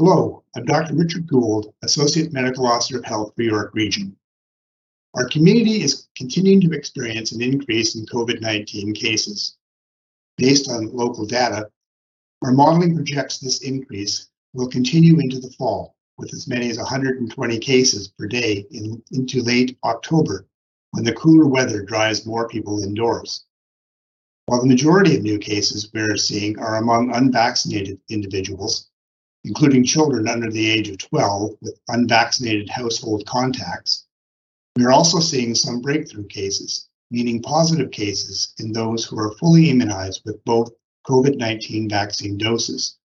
Hello, I'm Dr. Richard Gould, Associate Medical Officer of Health for York Region. Our community is continuing to experience an increase in COVID-19 cases. Based on local data, our modeling projects this increase will continue into the fall with as many as 120 cases per day in, into late October when the cooler weather drives more people indoors. While the majority of new cases we are seeing are among unvaccinated individuals, including children under the age of 12 with unvaccinated household contacts. We are also seeing some breakthrough cases, meaning positive cases in those who are fully immunized with both COVID-19 vaccine doses.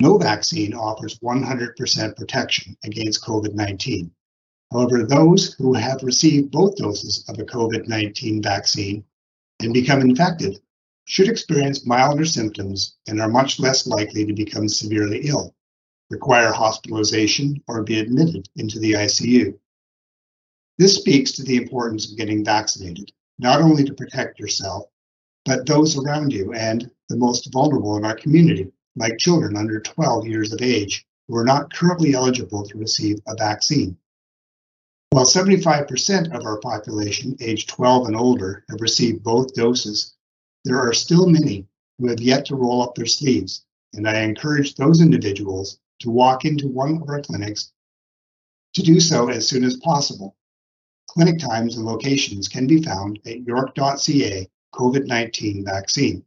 No vaccine offers 100% protection against COVID-19. However, those who have received both doses of a COVID-19 vaccine and become infected should experience milder symptoms and are much less likely to become severely ill, require hospitalization, or be admitted into the ICU. This speaks to the importance of getting vaccinated, not only to protect yourself, but those around you and the most vulnerable in our community, like children under 12 years of age who are not currently eligible to receive a vaccine. While 75% of our population aged 12 and older have received both doses, there are still many who have yet to roll up their sleeves, and I encourage those individuals to walk into one of our clinics to do so as soon as possible. Clinic times and locations can be found at york.ca COVID-19 vaccine.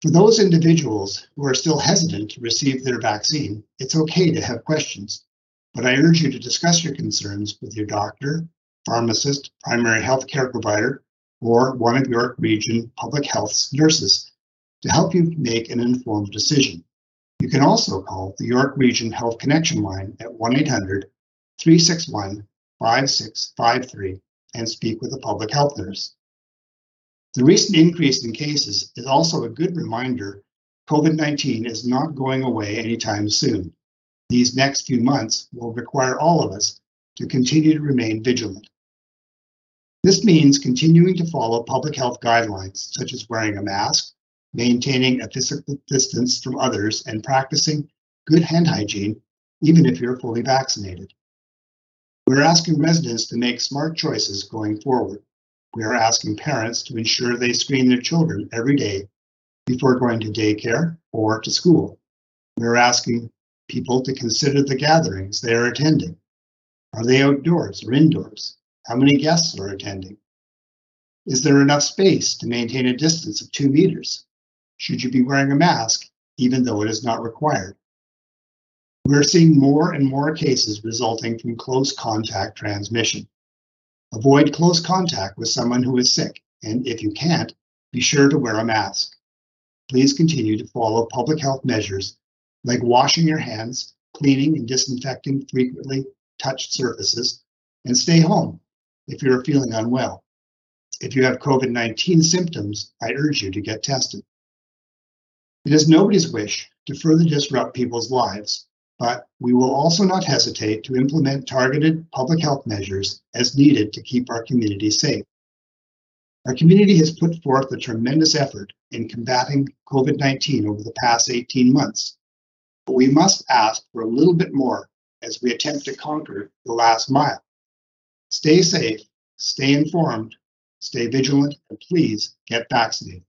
For those individuals who are still hesitant to receive their vaccine, it's okay to have questions, but I urge you to discuss your concerns with your doctor, pharmacist, primary health care provider, or one of York Region Public Health nurses to help you make an informed decision. You can also call the York Region Health Connection line at 1-800-361-5653 and speak with a public health nurse. The recent increase in cases is also a good reminder COVID-19 is not going away anytime soon. These next few months will require all of us to continue to remain vigilant. This means continuing to follow public health guidelines, such as wearing a mask, maintaining a physical distance from others, and practicing good hand hygiene, even if you're fully vaccinated. We're asking residents to make smart choices going forward. We are asking parents to ensure they screen their children every day before going to daycare or to school. We're asking people to consider the gatherings they are attending. Are they outdoors or indoors? How many guests are attending? Is there enough space to maintain a distance of two meters? Should you be wearing a mask, even though it is not required? We're seeing more and more cases resulting from close contact transmission. Avoid close contact with someone who is sick, and if you can't, be sure to wear a mask. Please continue to follow public health measures like washing your hands, cleaning and disinfecting frequently touched surfaces, and stay home if you're feeling unwell. If you have COVID-19 symptoms, I urge you to get tested. It is nobody's wish to further disrupt people's lives, but we will also not hesitate to implement targeted public health measures as needed to keep our community safe. Our community has put forth a tremendous effort in combating COVID-19 over the past 18 months, but we must ask for a little bit more as we attempt to conquer the last mile. Stay safe, stay informed, stay vigilant, and please get vaccinated.